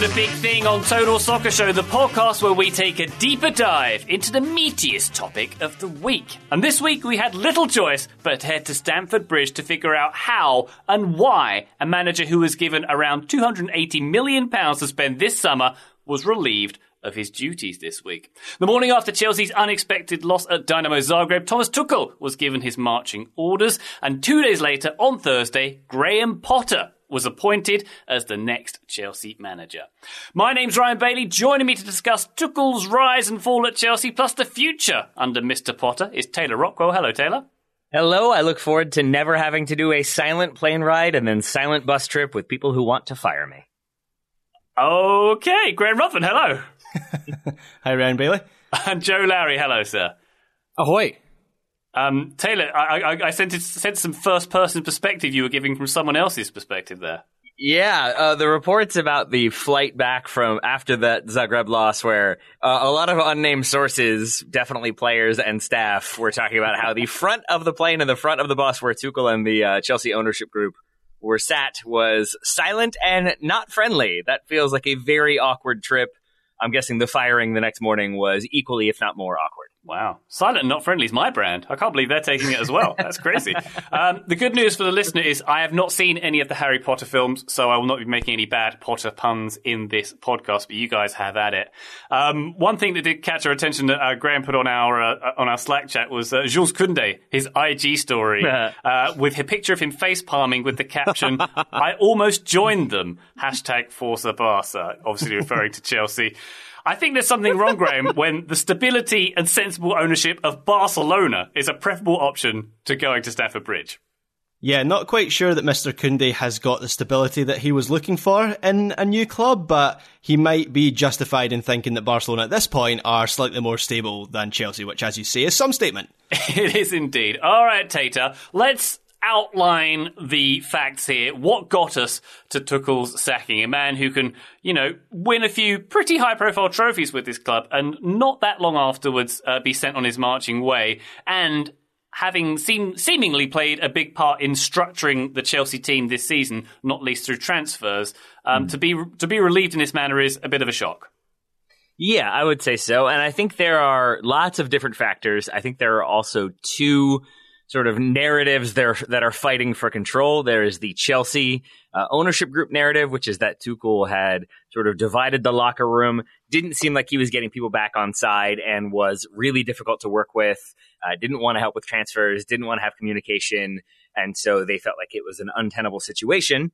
The big thing on Total Soccer Show, the podcast where we take a deeper dive into the meatiest topic of the week. And this week we had little choice but to head to Stamford Bridge to figure out how and why a manager who was given around £280 million to spend this summer was relieved of his duties this week. The morning after Chelsea's unexpected loss at Dynamo Zagreb, Thomas Tuchel was given his marching orders, and two days later, on Thursday, Graham Potter was appointed as the next Chelsea manager. My name's Ryan Bailey. Joining me to discuss Tuchel's rise and fall at Chelsea, plus the future under Mr. Potter, is Taylor Rockwell. Hello, Taylor. Hello, I look forward to never having to do a silent plane ride and then silent bus trip with people who want to fire me. Okay, Graham Ruthven. Hello. Hi, Ryan Bailey. And Joe Lowery. Hello, sir. Ahoy. Um, Taylor, I, I, I sent, some first person perspective you were giving from someone else's perspective there. Yeah, uh, the reports about the flight back from after that Zagreb loss, where uh, a lot of unnamed sources, definitely players and staff, were talking about how the front of the plane and the front of the bus, where Tuchel and the uh, Chelsea ownership group were sat, was silent and not friendly. That feels like a very awkward trip. I'm guessing the firing the next morning was equally, if not more, awkward. Wow. Silent and not friendly is my brand. I can't believe they're taking it as well. That's crazy. um, the good news for the listener is I have not seen any of the Harry Potter films, so I will not be making any bad Potter puns in this podcast, but you guys have at it. Um, one thing that did catch our attention that uh, Graham put on our uh, on our Slack chat was uh, Jules Koundé, his IG story, uh, with a picture of him face palming with the caption, I almost joined them. Hashtag Forza Barca, obviously referring to Chelsea. I think there's something wrong, Graham, when the stability and sensible ownership of Barcelona is a preferable option to going to Stamford Bridge. Yeah, not quite sure that Mr. Koundé has got the stability that he was looking for in a new club, but he might be justified in thinking that Barcelona at this point are slightly more stable than Chelsea, which, as you say, is some statement. it is indeed. All right, Tater, let's outline the facts here. What got us to Tuchel's sacking? A man who can, you know, win a few pretty high profile trophies with this club and not that long afterwards uh, be sent on his marching way and having seem, seemingly played a big part in structuring the Chelsea team this season, not least through transfers, um, mm. to be to be relieved in this manner is a bit of a shock. Yeah, I would say so, and I think there are lots of different factors. I think there are also two sort of narratives there that are fighting for control. There is the Chelsea uh, ownership group narrative, which is that Tuchel had sort of divided the locker room, didn't seem like he was getting people back on side, and was really difficult to work with. Uh, didn't want to help with transfers, didn't want to have communication, and so they felt like it was an untenable situation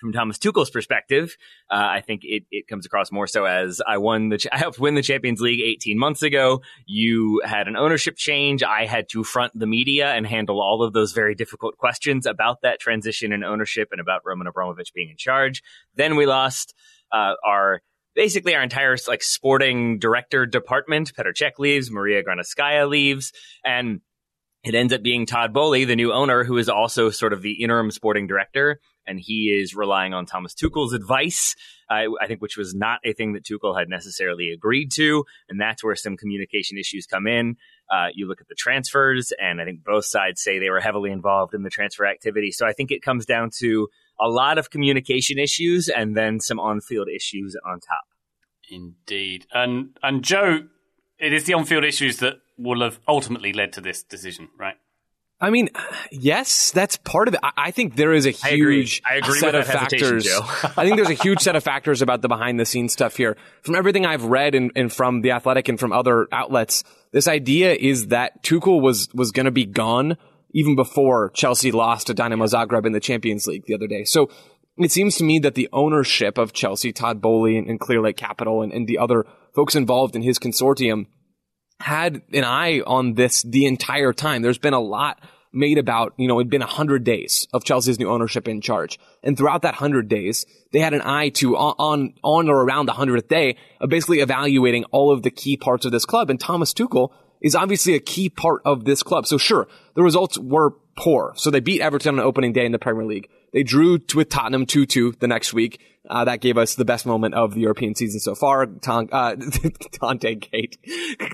from Thomas Tuchel's perspective, uh, I think it, it comes across more so as I won the I helped win the Champions League 18 months ago. You had an ownership change. I had to front the media and handle all of those very difficult questions about that transition in ownership and about Roman Abramovich being in charge. Then we lost uh, our basically our entire like sporting director department. Petr Cech leaves, Maria Granovskaya leaves, and it ends up being Todd Boehly, the new owner, who is also sort of the interim sporting director, and he is relying on Thomas Tuchel's advice, I think, which was not a thing that Tuchel had necessarily agreed to, and that's where some communication issues come in. Uh, you look at the transfers, and I think both sides say they were heavily involved in the transfer activity. So I think it comes down to a lot of communication issues and then some on-field issues on top. Indeed, and and Joe, it is the on-field issues that will have ultimately led to this decision, right? I mean, yes, that's part of it. I, think there is a huge I agree. I agree set of factors. I think there's a huge set of factors about the behind the scenes stuff here. From everything I've read and, and from the Athletic and from other outlets, this idea is that Tuchel was was going to be gone even before Chelsea lost to Dynamo Zagreb in the Champions League the other day. So it seems to me that the ownership of Chelsea, Todd Boehly and, and Clearlake Capital and, and the other folks involved in his consortium had an eye on this the entire time. There's been a lot made about, you know, it'd been a hundred days of Chelsea's new ownership in charge. And throughout that hundred days, they had an eye to on, on or around the hundredth day of basically evaluating all of the key parts of this club. And Thomas Tuchel is obviously a key part of this club. So sure, the results were poor. So they beat Everton on opening day in the Premier League. They drew with Tottenham 2-2 the next week. Uh, that gave us the best moment of the European season so far. Ton- uh, Conte Gate.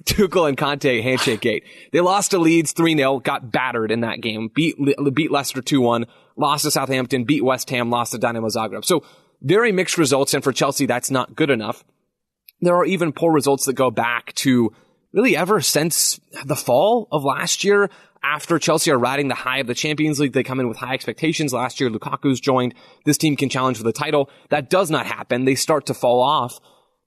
Tuchel and Conte handshake gate. They lost to Leeds 3-0, got battered in that game, beat, beat Leicester 2-1, lost to Southampton, beat West Ham, lost to Dynamo Zagreb. So very mixed results. And for Chelsea, that's not good enough. There are even poor results that go back to really ever since the fall of last year after Chelsea are riding the high of the Champions League, they come in with high expectations. Last year, Lukaku's joined. This team can challenge for the title. That does not happen. They start to fall off.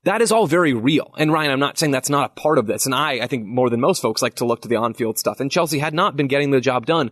That is all very real. And Ryan, I'm not saying that's not a part of this. And I, I think more than most folks like to look to the on-field stuff. And Chelsea had not been getting the job done.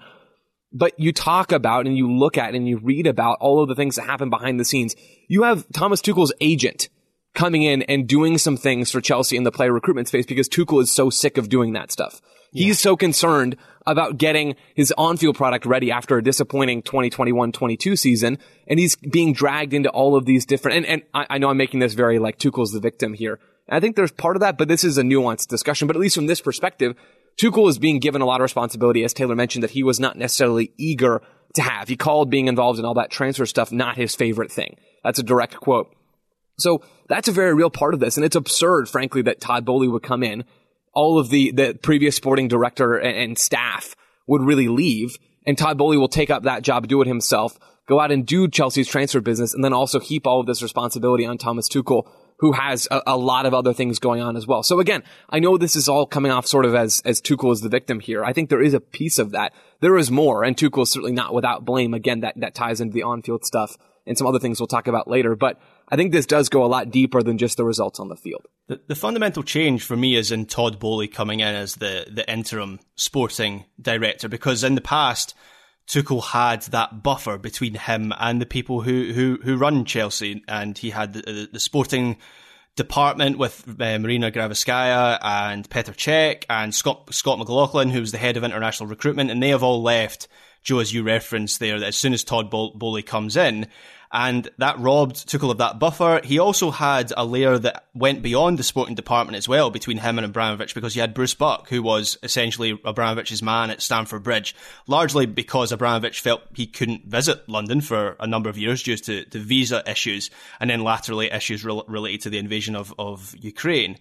But you talk about and you look at and you read about all of the things that happen behind the scenes. You have Thomas Tuchel's agent coming in and doing some things for Chelsea in the player recruitment space because Tuchel is so sick of doing that stuff. Yeah. He's so concerned about getting his on-field product ready after a disappointing 2021-22 season. And he's being dragged into all of these different, and, and I, I know I'm making this very like Tuchel's the victim here. And I think there's part of that, but this is a nuanced discussion. But at least from this perspective, Tuchel is being given a lot of responsibility, as Taylor mentioned, that he was not necessarily eager to have. He called being involved in all that transfer stuff not his favorite thing. That's a direct quote. So that's a very real part of this. And it's absurd, frankly, that Todd Boehly would come in all of the, the previous sporting director and, and staff would really leave and Todd Boehly will take up that job, do it himself, go out and do Chelsea's transfer business, and then also heap all of this responsibility on Thomas Tuchel, who has a, a, lot of other things going on as well. So again, I know this is all coming off sort of as, as Tuchel is the victim here. I think there is a piece of that. There is more, and Tuchel is certainly not without blame. Again, that, that ties into the on-field stuff and some other things we'll talk about later. But I think this does go a lot deeper than just the results on the field. The, the fundamental change for me is in Todd Boehly coming in as the, the interim sporting director, because in the past, Tuchel had that buffer between him and the people who, who, who run Chelsea, and he had the, the, the sporting department with uh, Marina Granovskaya and Petr Cech and Scott, Scott McLaughlin, who was the head of international recruitment, and they have all left. Joe, as you referenced there, that as soon as Todd Boehly comes in, and that robbed Tuchel of that buffer. He also had a layer that went beyond the sporting department as well between him and Abramovich because you had Bruce Buck, who was essentially Abramovich's man at Stamford Bridge, largely because Abramovich felt he couldn't visit London for a number of years due to, to visa issues and then laterally issues re- related to the invasion of, of Ukraine.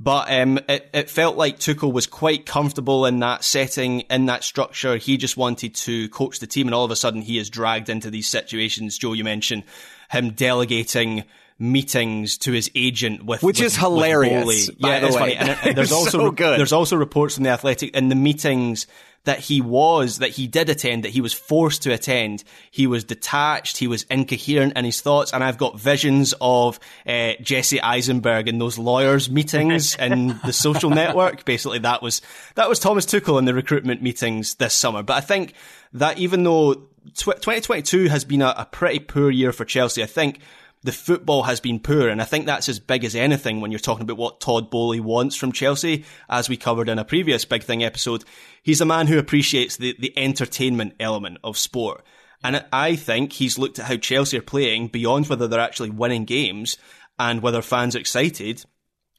But um, it, it felt like Tuchel was quite comfortable in that setting, in that structure. He just wanted to coach the team, and all of a sudden he is dragged into these situations. Joe, you mentioned him delegating meetings to his agent with which with, is hilarious. yeah, it's funny. And, and there's also so good. there's also reports from the Athletic in the meetings that he was, that he did attend, that he was forced to attend. He was detached, he was incoherent in his thoughts, and I've got visions of uh, Jesse Eisenberg in those lawyers' meetings in the social network. Basically, that was that was Thomas Tuchel in the recruitment meetings this summer. But I think that even though tw- 2022 has been a, a pretty poor year for Chelsea, I think the football has been poor, and I think that's as big as anything when you're talking about what Todd Boehly wants from Chelsea, as we covered in a previous Big Thing episode. He's a man who appreciates the, the entertainment element of sport. And I think he's looked at how Chelsea are playing beyond whether they're actually winning games and whether fans are excited.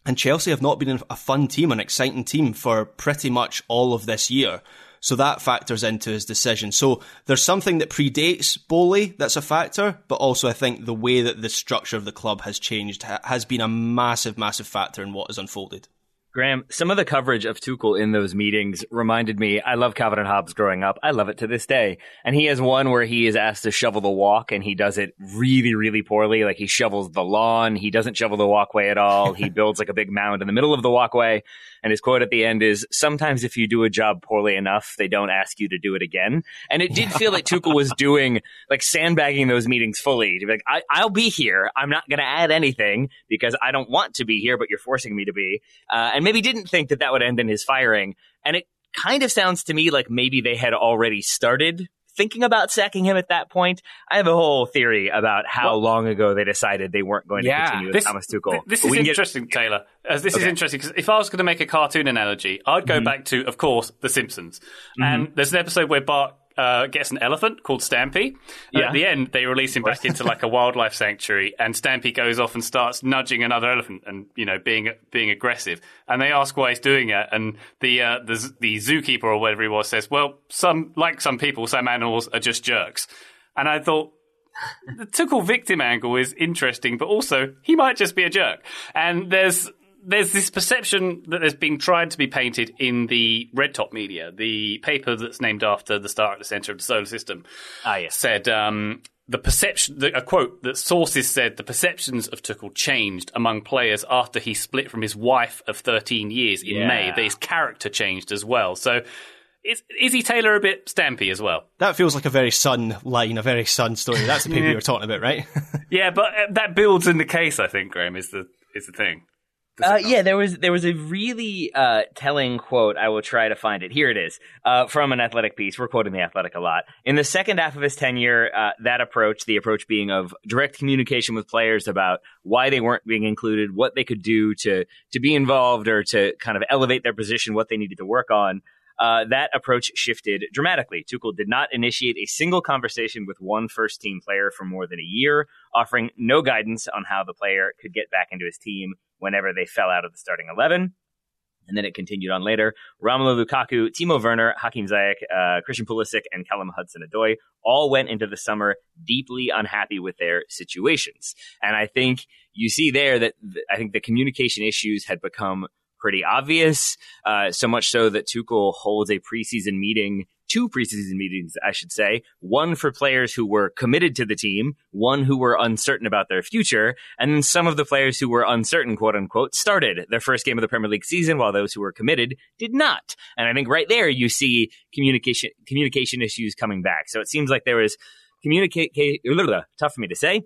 And Chelsea have not been a fun team, an exciting team for pretty much all of this year. So that factors into his decision. So there's something that predates Boehly that's a factor, but also I think the way that the structure of the club has changed has been a massive, massive factor in what has unfolded. Graham, some of the coverage of Tuchel in those meetings reminded me, I love Calvin and Hobbes growing up. I love it to this day. And he has one where he is asked to shovel the walk and he does it really, really poorly. Like he shovels the lawn. He doesn't shovel the walkway at all. he builds like a big mound in the middle of the walkway. And his quote at the end is, sometimes if you do a job poorly enough, they don't ask you to do it again. And it did feel like Tuchel was doing, like sandbagging those meetings fully to be like, I, I'll be here. I'm not going to add anything because I don't want to be here, but you're forcing me to be. Uh, and maybe didn't think that that would end in his firing. And it kind of sounds to me like maybe they had already started thinking about sacking him at that point. I have a whole theory about how well, long ago they decided they weren't going yeah, to continue with this, Thomas Tuchel. This is interesting, get... Taylor. As this okay. is interesting because if I was going to make a cartoon analogy, I'd go mm-hmm. back to, of course, The Simpsons. Mm-hmm. And there's an episode where Bart uh, gets an elephant called Stampy. Yeah. At the end, they release him back into like a wildlife sanctuary, and Stampy goes off and starts nudging another elephant and you know being being aggressive. And they ask why he's doing it, and the uh, the the zookeeper or whatever he was says, "Well, some like some people, some animals are just jerks." And I thought. The Tuchel victim angle is interesting, but also he might just be a jerk. And there's there's this perception that there's been tried to be painted in the Red Top media, the paper that's named after the star at the center of the solar system. Ah, yes. Said um, the perception, the, a quote that sources said the perceptions of Tuchel changed among players after he split from his wife of 13 years in yeah. May. That his character changed as well. So. Is, is he Taylor a bit stampy as well? That feels like a very Sun line, a very Sun story. That's the paper you were talking about, right? yeah, but uh, that builds in the case. I think Graham is the is the thing. Uh, yeah, there was there was a really uh, telling quote. I will try to find it. Here it is uh, from an athletic piece. We're quoting the athletic a lot. In the second half of his tenure, uh, that approach, the approach being of direct communication with players about why they weren't being included, what they could do to to be involved or to kind of elevate their position, what they needed to work on. Uh, that approach shifted dramatically. Tuchel did not initiate a single conversation with one first team player for more than a year, offering no guidance on how the player could get back into his team whenever they fell out of the starting 11. And then it continued on later. Romelu Lukaku, Timo Werner, Hakim Ziyech, uh, Christian Pulisic, and Callum Hudson-Odoi all went into the summer deeply unhappy with their situations. And I think you see there that th- I think the communication issues had become pretty obvious. Uh, so much so that Tuchel holds a preseason meeting, two preseason meetings, I should say, one for players who were committed to the team, one who were uncertain about their future, and then some of the players who were uncertain, quote unquote, started their first game of the Premier League season, while those who were committed did not. And I think right there you see communication communication issues coming back. So it seems like there was communicate tough for me to say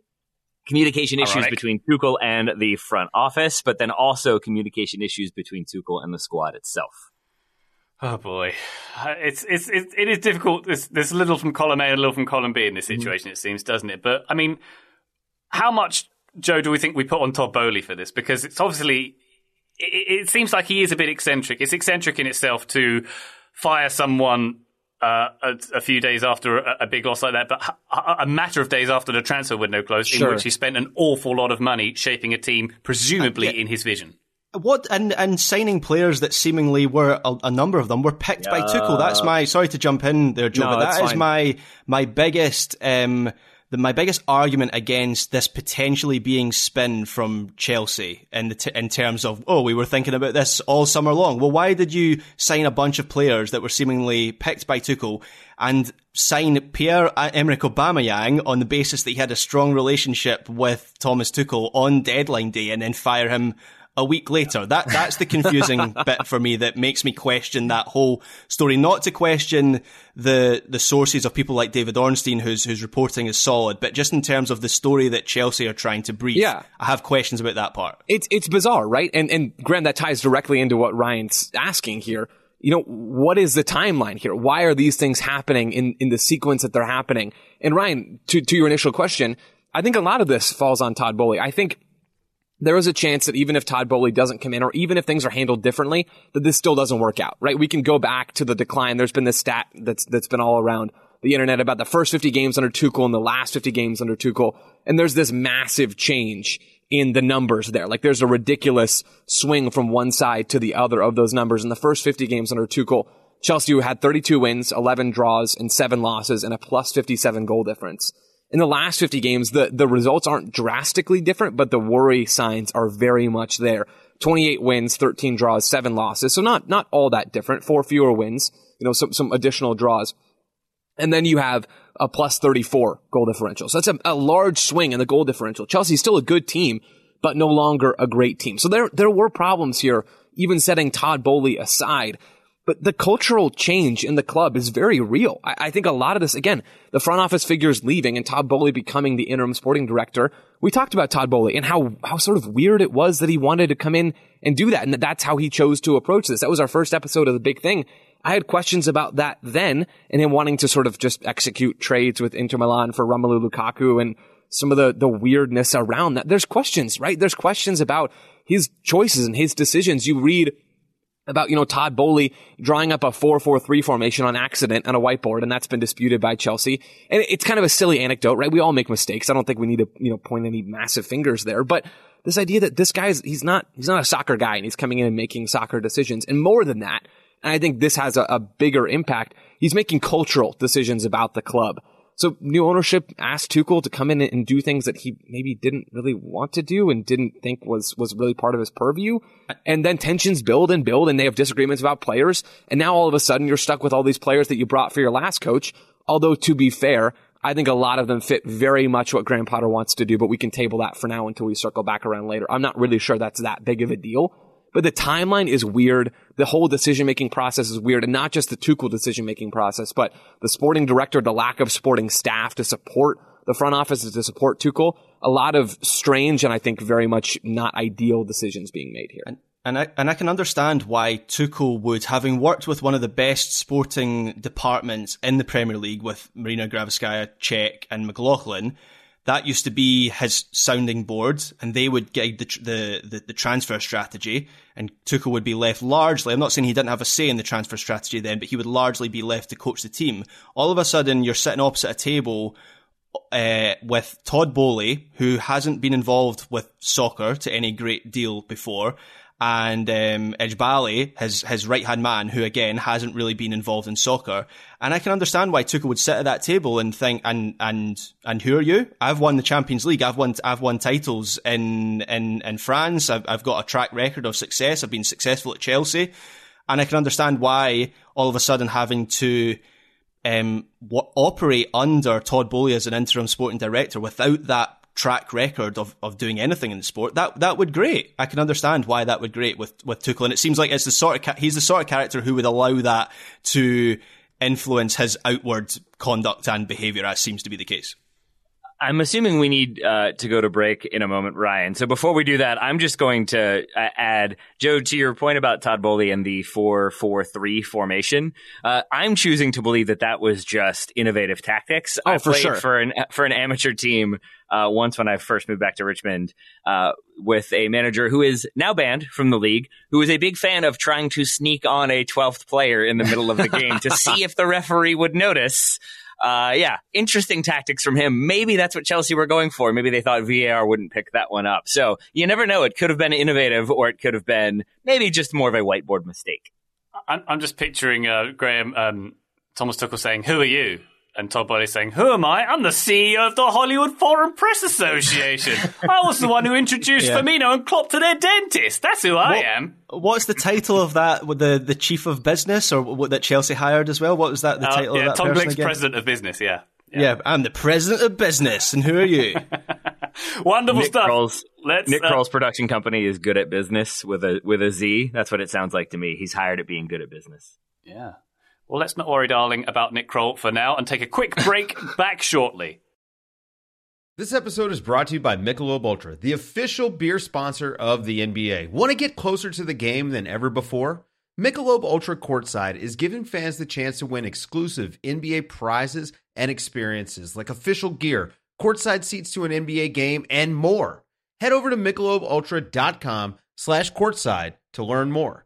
communication issues Ironic. between Tuchel and the front office, but then also communication issues between Tuchel and the squad itself. Oh boy, it's it's, it's it is difficult. There's, there's a little from column A and a little from column B in this mm-hmm. situation. Mm. It seems, doesn't it? But I mean, how much Joe do we think we put on Todd Boehly for this? Because it's obviously it, it seems like he is a bit eccentric. It's eccentric in itself to fire someone uh, a, a, few days after a, a, big loss like that, but a, a, matter of days after the transfer window closed, sure. in which he spent an awful lot of money shaping a team, presumably uh, yeah. in his vision. What and and signing players that seemingly were a, number of them were picked yeah. by Tuchel. That's my sorry to jump in there, Joe, no, but that is my my biggest um, the, my biggest argument against this potentially being spin from Chelsea in, t- in terms of, oh, we were thinking about this all summer long. Well, why did you sign a bunch of players that were seemingly picked by Tuchel and sign Pierre-Emerick Aubameyang on the basis that he had a strong relationship with Thomas Tuchel on deadline day and then fire him a week later. That that's the confusing bit for me that makes me question that whole story. Not to question the the sources of people like David Ornstein, whose whose reporting is solid, but just in terms of the story that Chelsea are trying to brief. Yeah. I have questions about that part. It's it's bizarre, right? And and Graham, that ties directly into what Ryan's asking here. You know, what is the timeline here? Why are these things happening in, in the sequence that they're happening? And Ryan, to, to your initial question, I think a lot of this falls on Todd Boehly. I think there is a chance that even if Todd Boehly doesn't come in, or even if things are handled differently, that this still doesn't work out, right? We can go back to the decline. There's been this stat that's, that's been all around the internet about the first 50 games under Tuchel and the last 50 games under Tuchel. And there's this massive change in the numbers there. Like there's a ridiculous swing from one side to the other of those numbers. In the first 50 games under Tuchel, Chelsea had 32 wins, 11 draws, and 7 losses, and a plus 57 goal difference in the last 50 games, the, the results aren't drastically different, but the worry signs are very much there. 28 wins, 13 draws, 7 losses. So not, not all that different. Four fewer wins, you know, some, some additional draws. And then you have a plus 34 goal differential. So that's a, a large swing in the goal differential. Chelsea's still a good team, but no longer a great team. So there, there were problems here, even setting Todd Boehly aside. But the cultural change in the club is very real. I, I, think a lot of this, again, the front office figures leaving and Todd Boehly becoming the interim sporting director. We talked about Todd Boehly and how, how sort of weird it was that he wanted to come in and do that. And that that's how he chose to approach this. That was our first episode of the big thing. I had questions about that then and him wanting to sort of just execute trades with Inter Milan for Romelu Lukaku and some of the, the weirdness around that. There's questions, right? There's questions about his choices and his decisions. You read about, you know, Todd Boehly drawing up a 4-4-3 formation on accident on a whiteboard, and that's been disputed by Chelsea. And it's kind of a silly anecdote, right? We all make mistakes. I don't think we need to, you know, point any massive fingers there, but this idea that this guy's, he's not, he's not a soccer guy and he's coming in and making soccer decisions. And more than that, and I think this has a, a bigger impact, he's making cultural decisions about the club. So new ownership asked Tuchel to come in and do things that he maybe didn't really want to do and didn't think was, was really part of his purview. And then tensions build and build and they have disagreements about players. And now all of a sudden you're stuck with all these players that you brought for your last coach. Although to be fair, I think a lot of them fit very much what Graham Potter wants to do, but we can table that for now until we circle back around later. I'm not really sure that's that big of a deal. But the timeline is weird. The whole decision making process is weird. And not just the Tuchel decision making process, but the sporting director, the lack of sporting staff to support the front office to support Tuchel. A lot of strange and I think very much not ideal decisions being made here. And, and I, and I can understand why Tuchel would, having worked with one of the best sporting departments in the Premier League with Marina Granovskaya, Cech, and McLaughlin, that used to be his sounding board, and they would guide the, the, the, the, transfer strategy, and Tuchel would be left largely, I'm not saying he didn't have a say in the transfer strategy then, but he would largely be left to coach the team. All of a sudden, you're sitting opposite a table uh, with Todd Boehly, who hasn't been involved with soccer to any great deal before, and um, Eghbali, his his right hand man, who again hasn't really been involved in soccer. And I can understand why Tuchel would sit at that table and think, and and and who are you? I've won the Champions League. I've won I've won titles in in in France. I've I've got a track record of success. I've been successful at Chelsea, and I can understand why all of a sudden having to um, operate under Todd Boehly as an interim sporting director without that track record of, of doing anything in the sport, that that would great. I can understand why that would great with with Tuchel, and it seems like it's the sort of he's the sort of character who would allow that to influence his outward conduct and behaviour, as seems to be the case. I'm assuming we need uh, to go to break in a moment, Ryan. So before we do that, I'm just going to uh, add, Joe, to your point about Todd Boehly and the 4-4-3 formation. Uh, I'm choosing to believe that that was just innovative tactics. Oh, I for sure. For an, for an amateur team uh, once when I first moved back to Richmond uh, with a manager who is now banned from the league, who is a big fan of trying to sneak on a 12th player in the middle of the game to see if the referee would notice uh, yeah, interesting tactics from him. Maybe that's what Chelsea were going for. Maybe they thought VAR wouldn't pick that one up. So you never know. It could have been innovative or it could have been maybe just more of a whiteboard mistake. I'm, just picturing uh, Graham, um, Thomas Tuchel saying, Who are you? And Todd Boehly saying, Who am I? I'm the CEO of the Hollywood Foreign Press Association. I was the one who introduced yeah. Firmino and Klopp to their dentist. That's who I what, am. What's the title of that? The the chief of business or what that Chelsea hired as well? What was that? The uh, title yeah, of that Tom Blink's president of business, yeah. yeah. yeah. I'm the president of business. And who are you? Wonderful Nick stuff. Kroll's, Nick uh, Kroll's production company is good at business with a with a Z. That's what it sounds like to me. He's hired at being good at business. Yeah. Well, let's not worry, darling, about Nick Kroll for now and take a quick break back shortly. This episode is brought to you by Michelob Ultra, the official beer sponsor of the NBA. Want to get closer to the game than ever before? Michelob Ultra Courtside is giving fans the chance to win exclusive NBA prizes and experiences like official gear, courtside seats to an NBA game, and more. Head over to michelobultra.com slash courtside to learn more.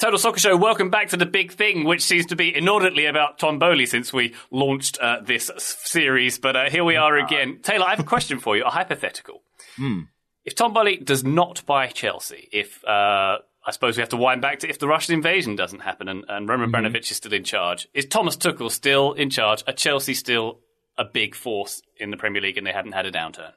Total Soccer Show, welcome back to the big thing, which seems to be inordinately about Tom Boehly since we launched uh, this series. But uh, here we are again. Taylor, I have a question for you, a hypothetical. Hmm. If Tom Boehly does not buy Chelsea, if uh, I suppose we have to wind back to if the Russian invasion doesn't happen and, and Roman mm-hmm. is still in charge, is Thomas Tuchel still in charge? Are Chelsea still a big force in the Premier League and they haven't had a downturn?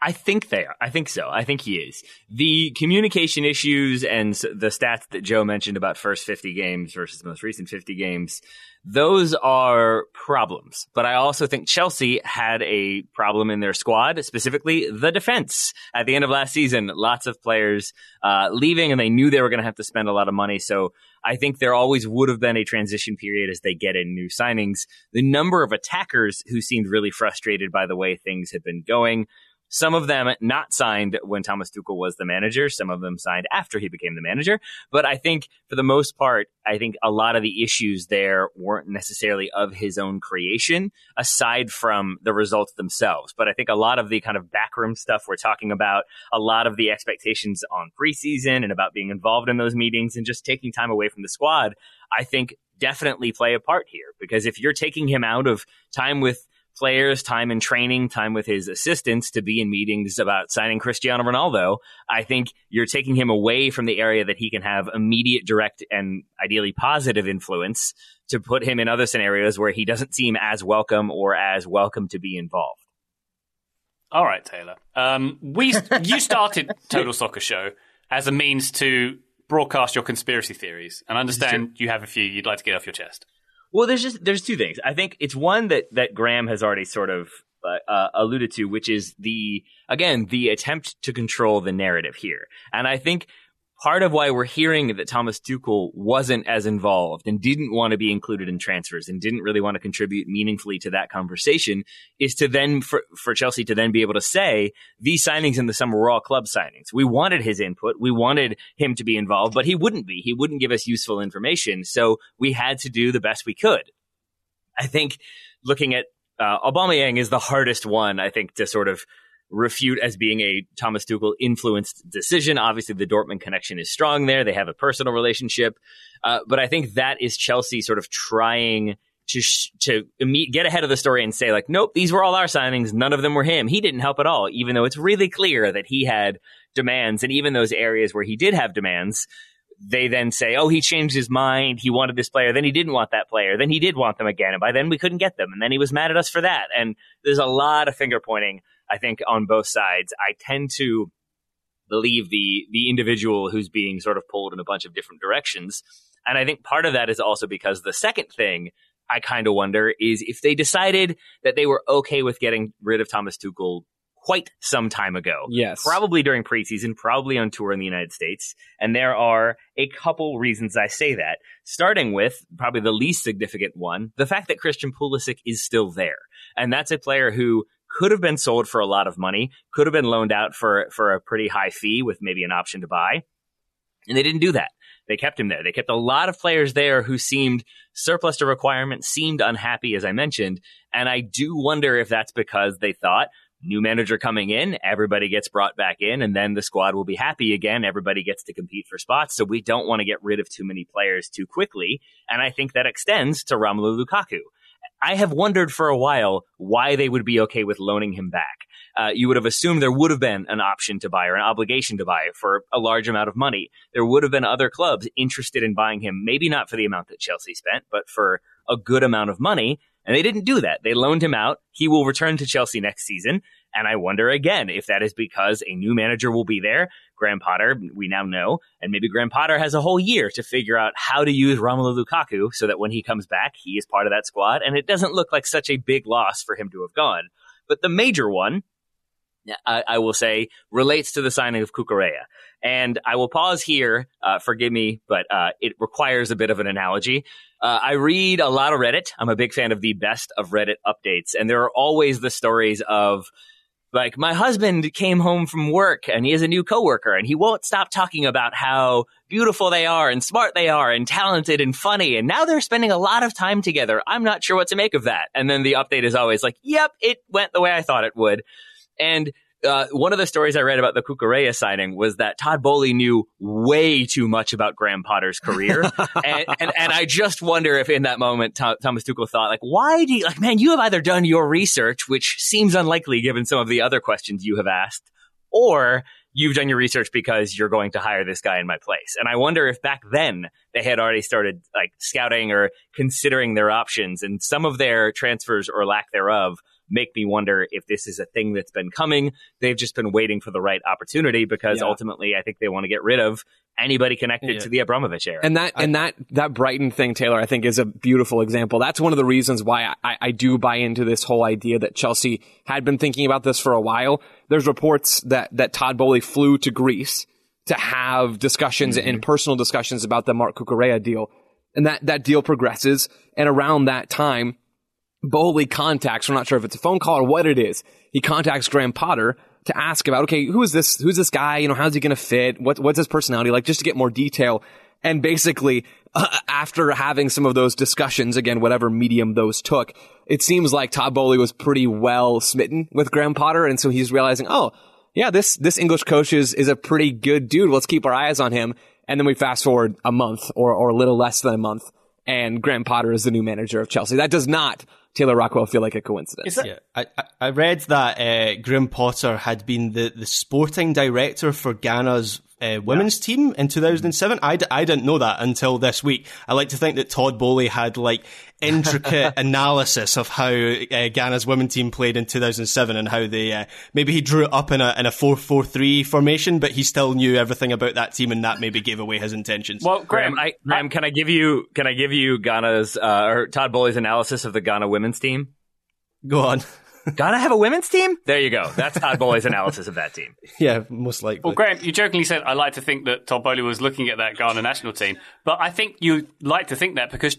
I think they are. I think so. I think he is. The communication issues and the stats that Joe mentioned about first 50 games versus most recent 50 games, those are problems. But I also think Chelsea had a problem in their squad, specifically the defense. At the end of last season, lots of players uh, leaving and they knew they were going to have to spend a lot of money. So I think there always would have been a transition period as they get in new signings. The number of attackers who seemed really frustrated by the way things had been going some of them not signed when Thomas Tuchel was the manager. Some of them signed after he became the manager. But I think for the most part, I think a lot of the issues there weren't necessarily of his own creation, aside from the results themselves. But I think a lot of the kind of backroom stuff we're talking about, a lot of the expectations on preseason and about being involved in those meetings and just taking time away from the squad, I think definitely play a part here. Because if you're taking him out of time with players time in training, time with his assistants to be in meetings about signing Cristiano Ronaldo, I think you're taking him away from the area that he can have immediate, direct, and ideally positive influence to put him in other scenarios where he doesn't seem as welcome or as welcome to be involved. All right, Taylor. Um, we you started Total Soccer Show as a means to broadcast your conspiracy theories, and I understand you have a few you'd like to get off your chest. Well, there's just there's two things. I think it's one that that Graham has already sort of uh, uh, alluded to, which is the again the attempt to control the narrative here, and I think part of why we're hearing that Thomas Tuchel wasn't as involved and didn't want to be included in transfers and didn't really want to contribute meaningfully to that conversation is to then for, for Chelsea to then be able to say these signings in the summer were all club signings. We wanted his input. We wanted him to be involved, but he wouldn't be. He wouldn't give us useful information. So we had to do the best we could. I think looking at uh, Aubameyang is the hardest one, I think, to sort of refute as being a Thomas Tuchel influenced decision. Obviously, the Dortmund connection is strong there. They have a personal relationship. Uh, but I think that is Chelsea sort of trying to sh- to get ahead of the story and say like, nope, these were all our signings. None of them were him. He didn't help at all, even though it's really clear that he had demands. And even those areas where he did have demands, they then say, oh, he changed his mind. He wanted this player. Then he didn't want that player. Then he did want them again. And by then we couldn't get them. And then he was mad at us for that. And there's a lot of finger pointing I think on both sides, I tend to believe the the individual who's being sort of pulled in a bunch of different directions. And I think part of that is also because the second thing I kind of wonder is if they decided that they were okay with getting rid of Thomas Tuchel quite some time ago. Yes. Probably during preseason, probably on tour in the United States. And there are a couple reasons I say that. Starting with probably the least significant one, the fact that Christian Pulisic is still there. And that's a player who could have been sold for a lot of money, could have been loaned out for for a pretty high fee with maybe an option to buy. And they didn't do that. They kept him there. They kept a lot of players there who seemed surplus to requirements, seemed unhappy, as I mentioned. And I do wonder if that's because they thought new manager coming in, everybody gets brought back in, and then the squad will be happy again. Everybody gets to compete for spots. So we don't want to get rid of too many players too quickly. And I think that extends to Romelu Lukaku. I have wondered for a while why they would be okay with loaning him back. Uh, you would have assumed there would have been an option to buy or an obligation to buy for a large amount of money. There would have been other clubs interested in buying him, maybe not for the amount that Chelsea spent, but for a good amount of money. And they didn't do that. They loaned him out. He will return to Chelsea next season. And I wonder again if that is because a new manager will be there. Graham Potter, we now know, and maybe Graham Potter has a whole year to figure out how to use Romelu Lukaku so that when he comes back, he is part of that squad. And it doesn't look like such a big loss for him to have gone. But the major one, I, I will say, relates to the signing of Cucurella. And I will pause here. Uh, forgive me, but uh, it requires a bit of an analogy. Uh, I read a lot of Reddit. I'm a big fan of the best of Reddit updates, and there are always the stories of like my husband came home from work and he has a new coworker and he won't stop talking about how beautiful they are and smart they are and talented and funny and now they're spending a lot of time together. I'm not sure what to make of that. And then the update is always like, "Yep, it went the way I thought it would." And uh, one of the stories I read about the Cucurella signing was that Todd Boehly knew way too much about Graham Potter's career, and, and, and I just wonder if in that moment Thomas Tuchel thought like, why do you like, man, you have either done your research, which seems unlikely given some of the other questions you have asked, or you've done your research because you're going to hire this guy in my place. And I wonder if back then they had already started like scouting or considering their options, and some of their transfers or lack thereof make me wonder if this is a thing that's been coming. They've just been waiting for the right opportunity because Yeah. ultimately I think they want to get rid of anybody connected Yeah. to the Abramovich era. And that and that that Brighton thing, Taylor, I think is a beautiful example. That's one of the reasons why I, I do buy into this whole idea that Chelsea had been thinking about this for a while. There's reports that that Todd Boehly flew to Greece to have discussions mm-hmm. and personal discussions about the Marc Cucurella deal, and that that deal progresses. And around that time, Boehly contacts. we're not sure if it's a phone call or what it is. He contacts Graham Potter to ask about, okay, who is this? Who's this guy? You know, how's he going to fit? What, what's his personality like? Just to get more detail. And basically, uh, after having some of those discussions, again, whatever medium those took, it seems like Todd Boehly was pretty well smitten with Graham Potter. And so he's realizing, oh, yeah, this, this English coach is, is a pretty good dude. Let's keep our eyes on him. And then we fast forward a month or, or a little less than a month and Graham Potter is the new manager of Chelsea. That does not, Taylor Rockwell, feel like a coincidence. That, Yeah, I, I- I read that uh, Graham Potter had been the, the sporting director for Ghana's uh, women's team in 2007. I, d- I didn't know that until this week. I like to think that Todd Boehly had like intricate analysis of how uh, Ghana's women team played in 2007 and how they uh, maybe he drew it up in a in a 4-4-3 formation, but he still knew everything about that team, and that maybe gave away his intentions. well, Graham, Graham, I, Graham, can I give you can I give you Ghana's uh, or Todd Boehly's analysis of the Ghana women's team? Go on. Ghana have a women's team? There you go. That's Todd Boehly's analysis of that team. yeah, most likely. Well, Graham, you jokingly said I like to think that Todd Boehly was looking at that Ghana national team, but I think you like to think that because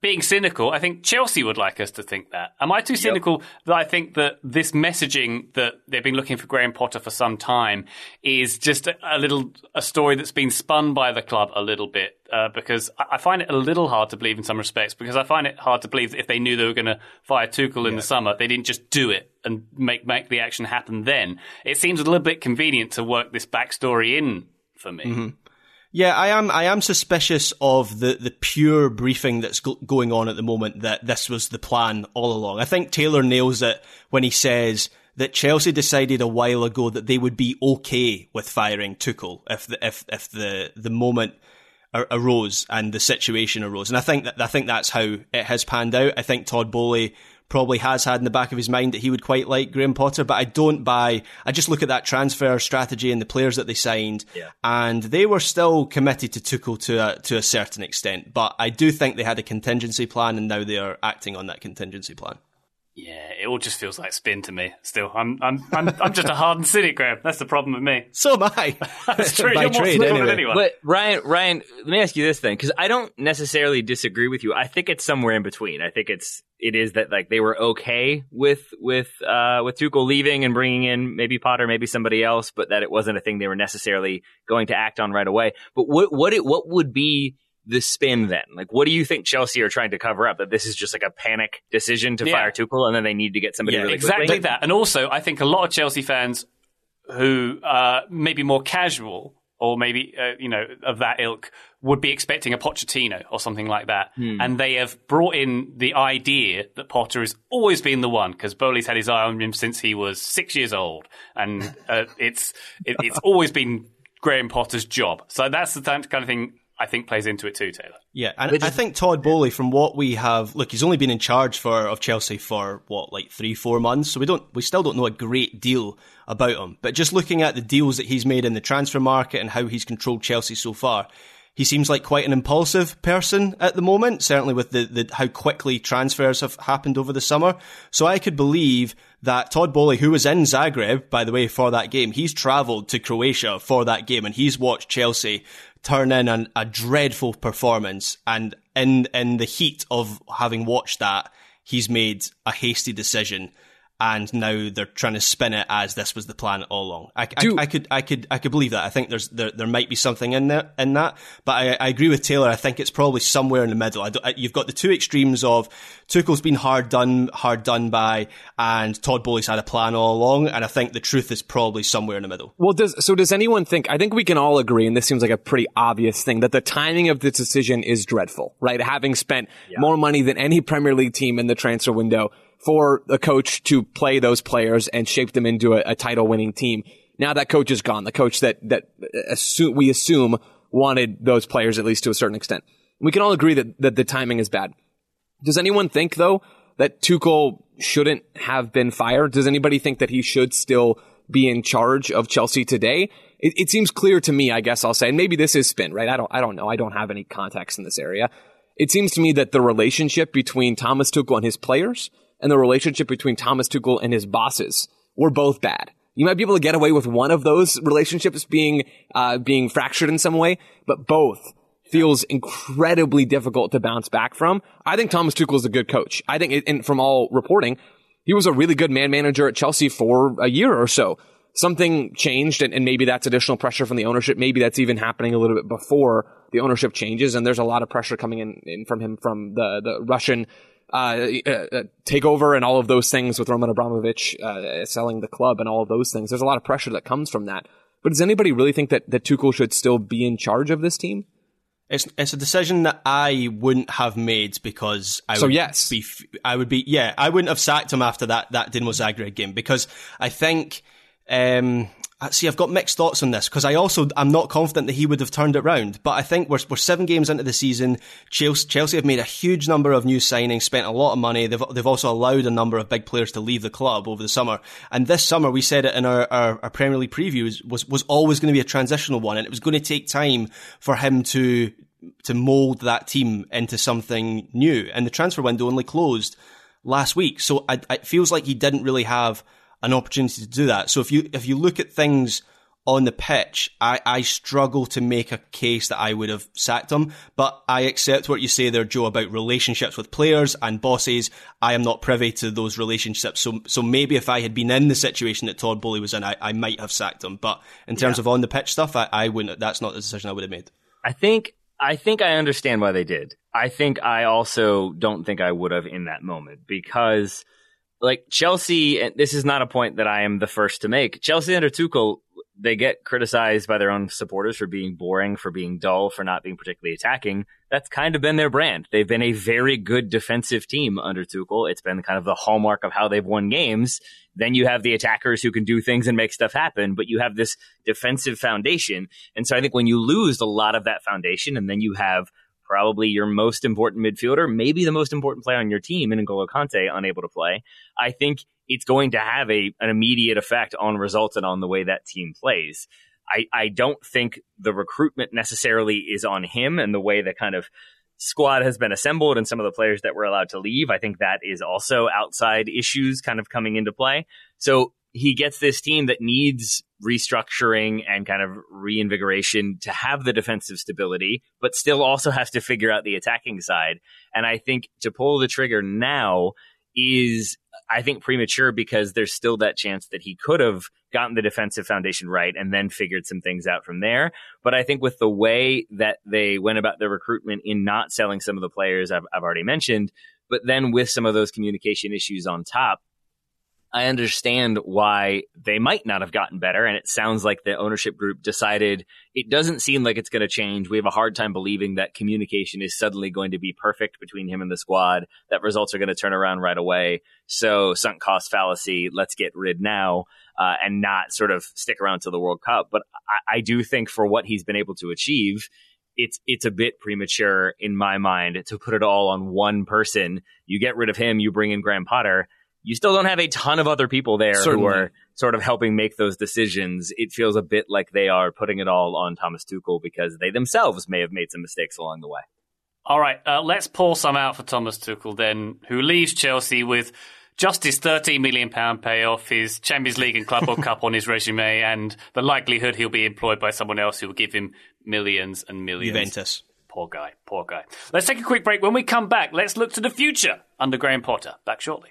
being cynical, I think Chelsea would like us to think that. Am I too cynical that I think that this messaging that they've been looking for Graham Potter for some time is just a, a little a story that's been spun by the club a little bit? Uh, because I, I find it a little hard to believe in some respects. Because I find it hard to believe that if they knew they were going to fire Tuchel in the summer, they didn't just do it and make make the action happen. Then it seems a little bit convenient to work this backstory in for me. Yeah, I am. I am suspicious of the, the pure briefing that's go- going on at the moment. That this was the plan all along. I think Taylor nails it when he says that Chelsea decided a while ago that they would be okay with firing Tuchel if the if if the the moment ar- arose and the situation arose. And I think that I think that's how it has panned out. I think Todd Boehly probably has had in the back of his mind that he would quite like Graham Potter, but I don't buy. I just look at that transfer strategy and the players that they signed, and they were still committed to Tuchel to a, to a certain extent. But I do think they had a contingency plan, and now they are acting on that contingency plan. Yeah, it all just feels like spin to me. Still, I'm I'm I'm, I'm just a hardened cynic, Graham. That's the problem with me. So am I. That's true. By You're more trade, cynical than anyway. anyone. But Ryan, Ryan, let me ask you this thing because I don't necessarily disagree with you. I think it's somewhere in between. I think it's it is that like they were okay with with uh with Tuchel leaving and bringing in maybe Potter, maybe somebody else, but that it wasn't a thing they were necessarily going to act on right away. But what what it what would be the spin then? Like, what do you think Chelsea are trying to cover up? That this is just like a panic decision to Yeah. fire Tuchel, and then they need to get somebody Yeah, really exactly quickly? that. And also, I think a lot of Chelsea fans who uh, maybe more casual or maybe uh, you know of that ilk would be expecting a Pochettino or something like that, and they have brought in the idea that Potter has always been the one because Boehly's had his eye on him since he was six years old, and uh, it's it, it's always been Graham Potter's job. So that's the kind of thing I think plays into it too, Taylor. Yeah, and I think Todd Boehly, from what we have, look, he's only been in charge for of Chelsea for what, like three, four months. So we don't, we still don't know a great deal about him. But just looking at the deals that he's made in the transfer market and how he's controlled Chelsea so far, he seems like quite an impulsive person at the moment. Certainly with the, the how quickly transfers have happened over the summer. So I could believe that Todd Boehly, who was in Zagreb, by the way, for that game, he's travelled to Croatia for that game and he's watched Chelsea turn in an, a dreadful performance. And in, in the heat of having watched that, he's made a hasty decision. And now they're trying to spin it as this was the plan all along. I, I, Do- I could, I could, I could believe that. I think there's there, there might be something in there in that, but I, I agree with Taylor. I think it's probably somewhere in the middle. I you've got the two extremes of Tuchel's been hard done, hard done by, and Todd Boehly's had a plan all along. And I think the truth is probably somewhere in the middle. Well, does so does anyone think? I think we can all agree, and this seems like a pretty obvious thing, that the timing of this decision is dreadful, right? Having spent more money than any Premier League team in the transfer window for a coach to play those players and shape them into a, a title-winning team. Now that coach is gone. The coach that that assume, we assume wanted those players at least to a certain extent. We can all agree that that the timing is bad. Does anyone think though that Tuchel shouldn't have been fired? Does anybody think that he should still be in charge of Chelsea today? It, it seems clear to me, I guess I'll say, and maybe this is spin, right? I don't, I don't know. I don't have any context in this area. It seems to me that the relationship between Thomas Tuchel and his players and the relationship between Thomas Tuchel and his bosses were both bad. You might be able to get away with one of those relationships being, uh, being fractured in some way, but both feels incredibly difficult to bounce back from. I think Thomas Tuchel is a good coach. I think, and from all reporting, he was a really good man manager at Chelsea for a year or so. Something changed, and, and maybe that's additional pressure from the ownership. Maybe that's even happening a little bit before the ownership changes, and there's a lot of pressure coming in, in from him from the the Russian uh, uh, takeover and all of those things with Roman Abramovich uh, selling the club and all of those things. There's a lot of pressure that comes from that. But does anybody really think that that Tuchel should still be in charge of this team? It's it's a decision that I wouldn't have made because I so would yes. be I would be yeah I wouldn't have sacked him after that that Dinamo Zagreb game because I think um Uh, see I've got mixed thoughts on this because I also I'm not confident that he would have turned it round but I think we're we're seven games into the season. Chelsea, Chelsea have made a huge number of new signings spent a lot of money. They've they've also allowed a number of big players to leave the club over the summer. And this summer we said it in our our, our Premier League previews was was always going to be a transitional one and it was going to take time for him to to mold that team into something new. And the transfer window only closed last week, so I, it feels like he didn't really have an opportunity to do that. So if you if you look at things on the pitch, I, I struggle to make a case that I would have sacked him. But I accept what you say there, Joe, about relationships with players and bosses. I am not privy to those relationships. So so maybe if I had been in the situation that Todd Boehly was in, I, I might have sacked him. But in terms yeah. of on the pitch stuff, I, I wouldn't. That's not the decision I would have made. I think I think I understand why they did. I think I also don't think I would have in that moment because, like Chelsea, and this is not a point that I am the first to make. Chelsea under Tuchel, they get criticized by their own supporters for being boring, for being dull, for not being particularly attacking. That's kind of been their brand. They've been a very good defensive team under Tuchel. It's been kind of the hallmark of how they've won games. Then you have the attackers who can do things and make stuff happen, but you have this defensive foundation. And so I think when you lose a lot of that foundation and then you have probably your most important midfielder, maybe the most important player on your team in N'Golo Kante unable to play, I think it's going to have a an immediate effect on results and on the way that team plays. I, I don't think the recruitment necessarily is on him and the way the kind of squad has been assembled and some of the players that were allowed to leave. I think that is also outside issues kind of coming into play. So he gets this team that needs restructuring and kind of reinvigoration to have the defensive stability, but still also has to figure out the attacking side. And I think to pull the trigger now is I think premature because there's still that chance that he could have gotten the defensive foundation right and then figured some things out from there. But I think with the way that they went about their recruitment in not selling some of the players I've, I've already mentioned, but then with some of those communication issues on top, I understand why they might not have gotten better. And it sounds like the ownership group decided it doesn't seem like it's going to change. We have a hard time believing that communication is suddenly going to be perfect between him and the squad, that results are going to turn around right away. So, sunk cost fallacy, let's get rid now. Uh, and not sort of stick around to the World Cup. But I, I do think for what he's been able to achieve, it's it's a bit premature in my mind to put it all on one person. You get rid of him, you bring in Graham Potter you still don't have a ton of other people there Certainly. who are sort of helping make those decisions. It feels a bit like they are putting it all on Thomas Tuchel because they themselves may have made some mistakes along the way. All right, uh, let's pull some out for Thomas Tuchel then, who leaves Chelsea with just his £13 million payoff, his Champions League and Club World Cup on his resume, and the likelihood he'll be employed by someone else who will give him millions and millions. Juventus. Poor guy, poor guy. Let's take a quick break. When we come back, let's look to the future under Graham Potter. Back shortly.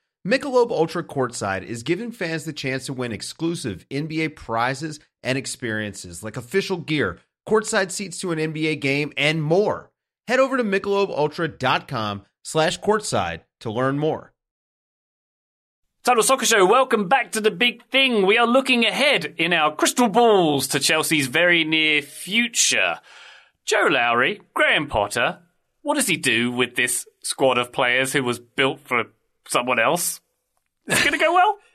Michelob Ultra Courtside is giving fans the chance to win exclusive NBA prizes and experiences like official gear, courtside seats to an NBA game, and more. Head over to michelobultra.com slash courtside to learn more. Total Soccer Show, welcome back to the big thing. We are looking ahead in our crystal balls to Chelsea's very near future. Joe Lowery, Graham Potter, what does he do with this squad of players who was built for someone else? Is it going to go well?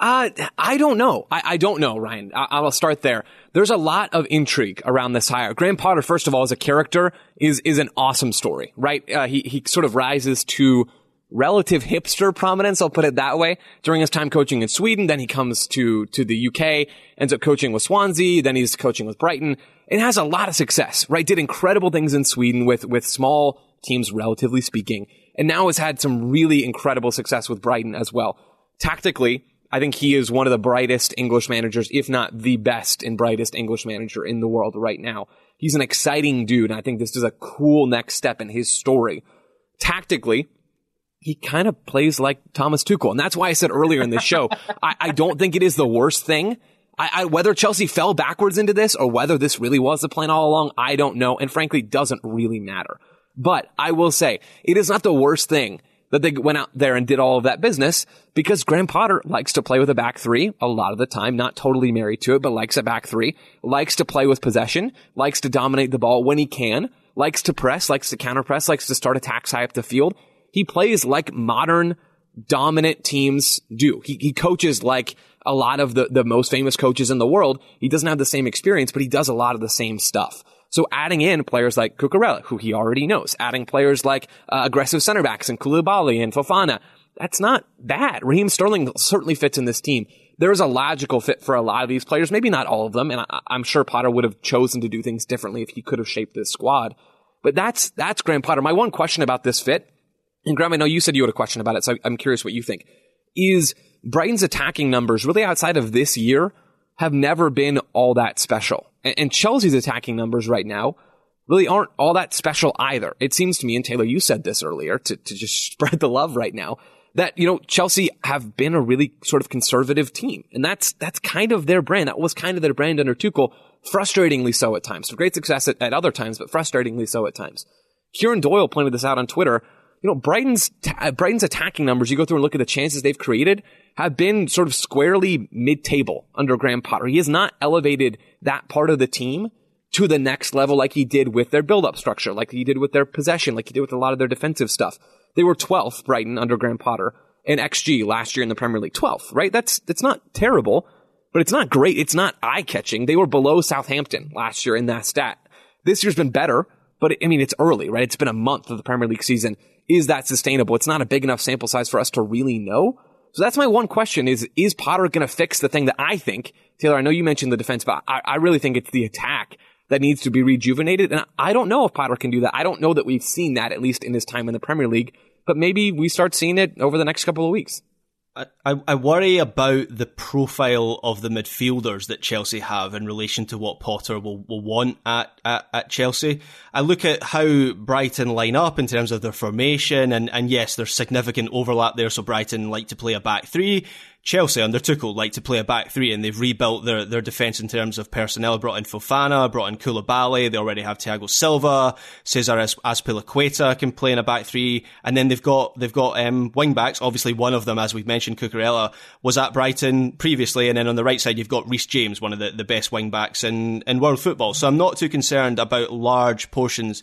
Uh, I don't know. I, I don't know, Ryan. I, I'll start there. There's a lot of intrigue around this hire. Graham Potter, first of all, as a character, is is an awesome story, right? Uh, he he sort of rises to relative hipster prominence. I'll put it that way. During his time coaching in Sweden, then he comes to to the UK, ends up coaching with Swansea, then he's coaching with Brighton, and has a lot of success. Right? Did incredible things in Sweden with with small teams, relatively speaking, and now has had some really incredible success with Brighton as well. Tactically, I think he is one of the brightest English managers, if not the best and brightest English manager in the world right now. He's an exciting dude, and I think this is a cool next step in his story. Tactically, he kind of plays like Thomas Tuchel, and that's why I said earlier in this show, I, I, don't think it is the worst thing. I, I, whether Chelsea fell backwards into this or whether this really was the plan all along, I don't know, and frankly, doesn't really matter. But I will say, it is not the worst thing that they went out there and did all of that business because Graham Potter likes to play with a back three a lot of the time, not totally married to it, but likes a back three, likes to play with possession, likes to dominate the ball when he can, likes to press, likes to counter press, likes to start attacks high up the field. He plays like modern dominant teams do. He, he coaches like a lot of the, the most famous coaches in the world. He doesn't have the same experience, but he does a lot of the same stuff. So adding in players like Cucurella, who he already knows, adding players like uh, aggressive center backs and Koulibaly and Fofana, that's not bad. Raheem Sterling certainly fits in this team. There is a logical fit for a lot of these players, maybe not all of them, and I, I'm sure Potter would have chosen to do things differently if he could have shaped this squad. But that's that's Graham Potter. My one question about this fit, and Graham, I know you said you had a question about it, so I'm curious what you think. Is Brighton's attacking numbers really outside of this year have never been all that special. And, Chelsea's attacking numbers right now really aren't all that special either. It seems to me, and Taylor, you said this earlier to, to just spread the love right now, that, you know, Chelsea have been a really sort of conservative team. And that's, that's kind of their brand. That was kind of their brand under Tuchel, frustratingly so at times. So great success at, at other times, but frustratingly so at times. Kieran Doyle pointed this out on Twitter. You know, Brighton's, Brighton's attacking numbers, you go through and look at the chances they've created, have been sort of squarely mid-table under Graham Potter. He has not elevated that part of the team to the next level like he did with their build-up structure, like he did with their possession, like he did with a lot of their defensive stuff. They were 12th, Brighton, under Graham Potter, in XG last year in the Premier League. 12th, right? That's, that's not terrible, but it's not great. It's not eye-catching. They were below Southampton last year in that stat. This year's been better, but I mean, it's early, right? It's been a month of the Premier League season. Is that sustainable? It's not a big enough sample size for us to really know. So that's my one question is, is Potter going to fix the thing that I think, Taylor, I know you mentioned the defense, but I, I really think it's the attack that needs to be rejuvenated. And I don't know if Potter can do that. I don't know that we've seen that, at least in his time in the Premier League, but maybe we start seeing it over the next couple of weeks. I, I worry about the profile of the midfielders that Chelsea have in relation to what Potter will, will want at, at, at Chelsea. I look at how Brighton line up in terms of their formation, and, and yes, there's significant overlap there. So Brighton like to play a back three. Chelsea under Tuchel like to play a back three, and they've rebuilt their, their defence in terms of personnel. Brought in Fofana, brought in Koulibaly. They already have Thiago Silva, Cesar Azpilicueta can play in a back three, and then they've got they've got um, wing backs. Obviously, one of them, as we've mentioned, Cucurella was at Brighton previously, and then on the right side you've got Reece James, one of the, the best wing backs in in world football. So I'm not too concerned about large portions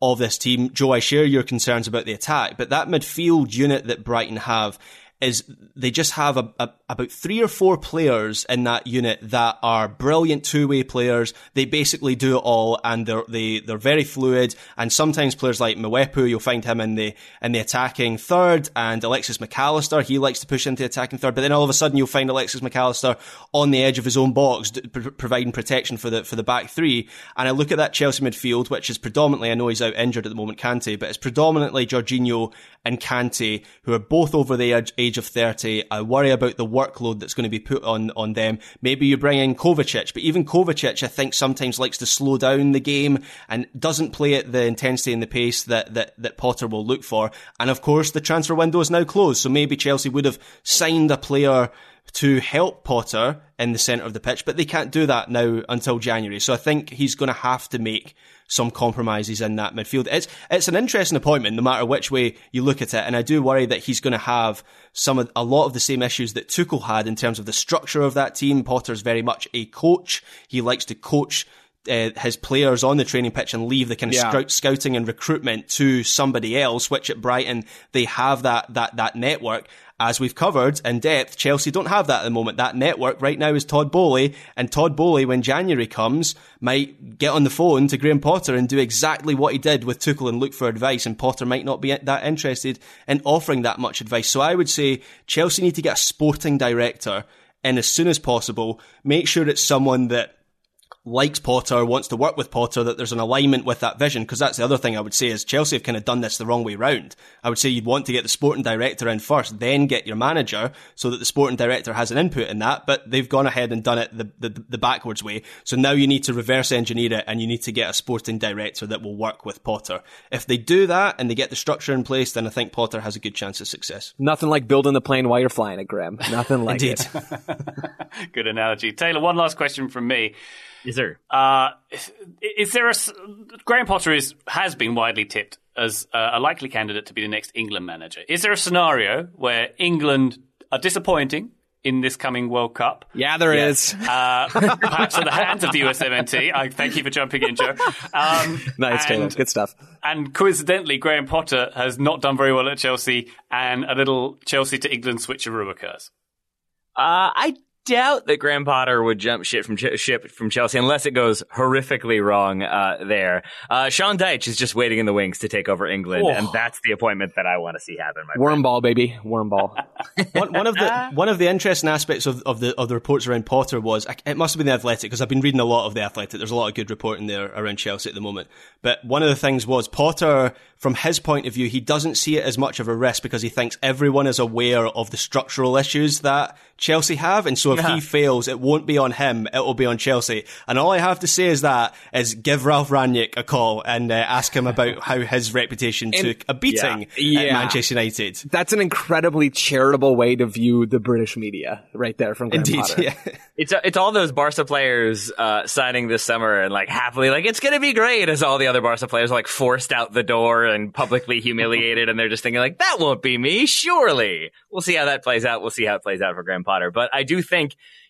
of this team. Joe, I share your concerns about the attack, but that midfield unit that Brighton have is they just have a, a, about three or four players in that unit that are brilliant two-way players. They basically do it all, and they're they, they're very fluid. And sometimes players like Mwepu, you'll find him in the in the attacking third, and Alexis Mac Allister, he likes to push into the attacking third. But then all of a sudden, you'll find Alexis Mac Allister on the edge of his own box, providing protection for the for the back three. And I look at that Chelsea midfield, which is predominantly, I know he's out injured at the moment, Kante, but it's predominantly Jorginho and Kante, who are both over the age, age of 30. I worry about the workload that's going to be put on, on them. Maybe you bring in Kovacic, but even Kovacic, I think sometimes likes to slow down the game and doesn't play at the intensity and the pace that, that, that Potter will look for. And of course, the transfer window is now closed. So maybe Chelsea would have signed a player to help Potter in the centre of the pitch, but they can't do that now until January. So I think he's going to have to make some compromises in that midfield. It's it's an interesting appointment, no matter which way you look at it. And I do worry that he's going to have some of, a lot of the same issues that Tuchel had in terms of the structure of that team. Potter's very much a coach. He likes to coach uh, his players on the training pitch and leave the kind of yeah. scout, scouting and recruitment to somebody else. Which at Brighton they have that that that network. As we've covered in depth, Chelsea don't have that at the moment. That network right now is Todd Boehly, and Todd Boehly, when January comes, might get on the phone to Graham Potter and do exactly what he did with Tuchel and look for advice, and Potter might not be that interested in offering that much advice. So I would say Chelsea need to get a sporting director in as soon as possible. Make sure it's someone that likes Potter, wants to work with Potter, that there's an alignment with that vision. Because that's the other thing I would say is Chelsea have kind of done this the wrong way round. I would say you'd want to get the sporting director in first, then get your manager, so that the sporting director has an input in that. But they've gone ahead and done it the, the, the backwards way. So now you need to reverse engineer it and you need to get a sporting director that will work with Potter. If they do that and they get the structure in place, then I think Potter has a good chance of success. Nothing like building the plane while you're flying it, Graham. Nothing like Indeed. it. good analogy. Taylor, one last question from me. Is there? Uh, is there a Graham Potter is has been widely tipped as a likely candidate to be the next England manager. Is there a scenario where England are disappointing in this coming World Cup? Yeah, there yes. is. Uh, perhaps at the hands of the USMNT. I thank you for jumping in, Joe. Um, nice, Taylor. Good stuff. And coincidentally, Graham Potter has not done very well at Chelsea, and a little Chelsea to England switcheroo occurs. Uh, I doubt that Graham Potter would jump ship from ch- ship from Chelsea unless it goes horrifically wrong uh, there. Uh, Sean Dyche is just waiting in the wings to take over England, oh. and that's the appointment that I want to see happen. Worm friend. ball, baby, worm ball. one, one, of the one of the interesting aspects of, of the of the reports around Potter was it must have been the Athletic because I've been reading a lot of the Athletic. There's a lot of good reporting there around Chelsea at the moment. But one of the things was Potter, from his point of view, he doesn't see it as much of a risk because he thinks everyone is aware of the structural issues that Chelsea have, and so if yeah. he fails, it won't be on him; it will be on Chelsea. And all I have to say is that is give Ralph Rangnick a call and uh, ask him about how his reputation and, took a beating yeah, yeah. at Manchester United. That's an incredibly charitable way to view the British media, right there from Graham Indeed, Potter. yeah. It's it's all those Barca players uh, signing this summer and like happily like it's gonna be great as all the other Barca players are like forced out the door and publicly humiliated and they're just thinking like that won't be me surely. We'll see how that plays out. We'll see how it plays out for Graham Potter. But I do think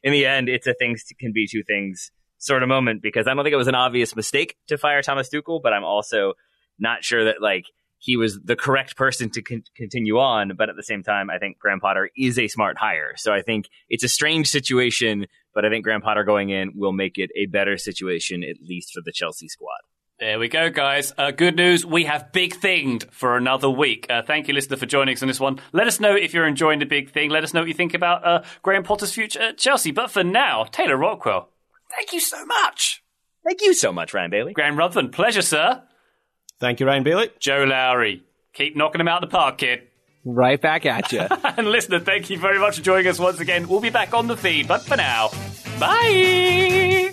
in the end, it's a things can be two things sort of moment because I don't think it was an obvious mistake to fire Thomas Tuchel, but I'm also not sure that like he was the correct person to con- continue on. But at the same time, I think Graham Potter is a smart hire. So I think it's a strange situation, but I think Graham Potter going in will make it a better situation, at least for the Chelsea squad. There we go, guys. Uh, good news. We have Big Thinged for another week. Uh, thank you, listener, for joining us on this one. Let us know if you're enjoying the Big Thing. Let us know what you think about uh, Graham Potter's future at Chelsea. But for now, Taylor Rockwell, thank you so much. Thank you so much, Ryan Bailey. Graham Ruthven, pleasure, sir. Thank you, Ryan Bailey. Joe Lowery, keep knocking him out of the park, kid. Right back at you. and listener, thank you very much for joining us once again. We'll be back on the feed, but for now, bye.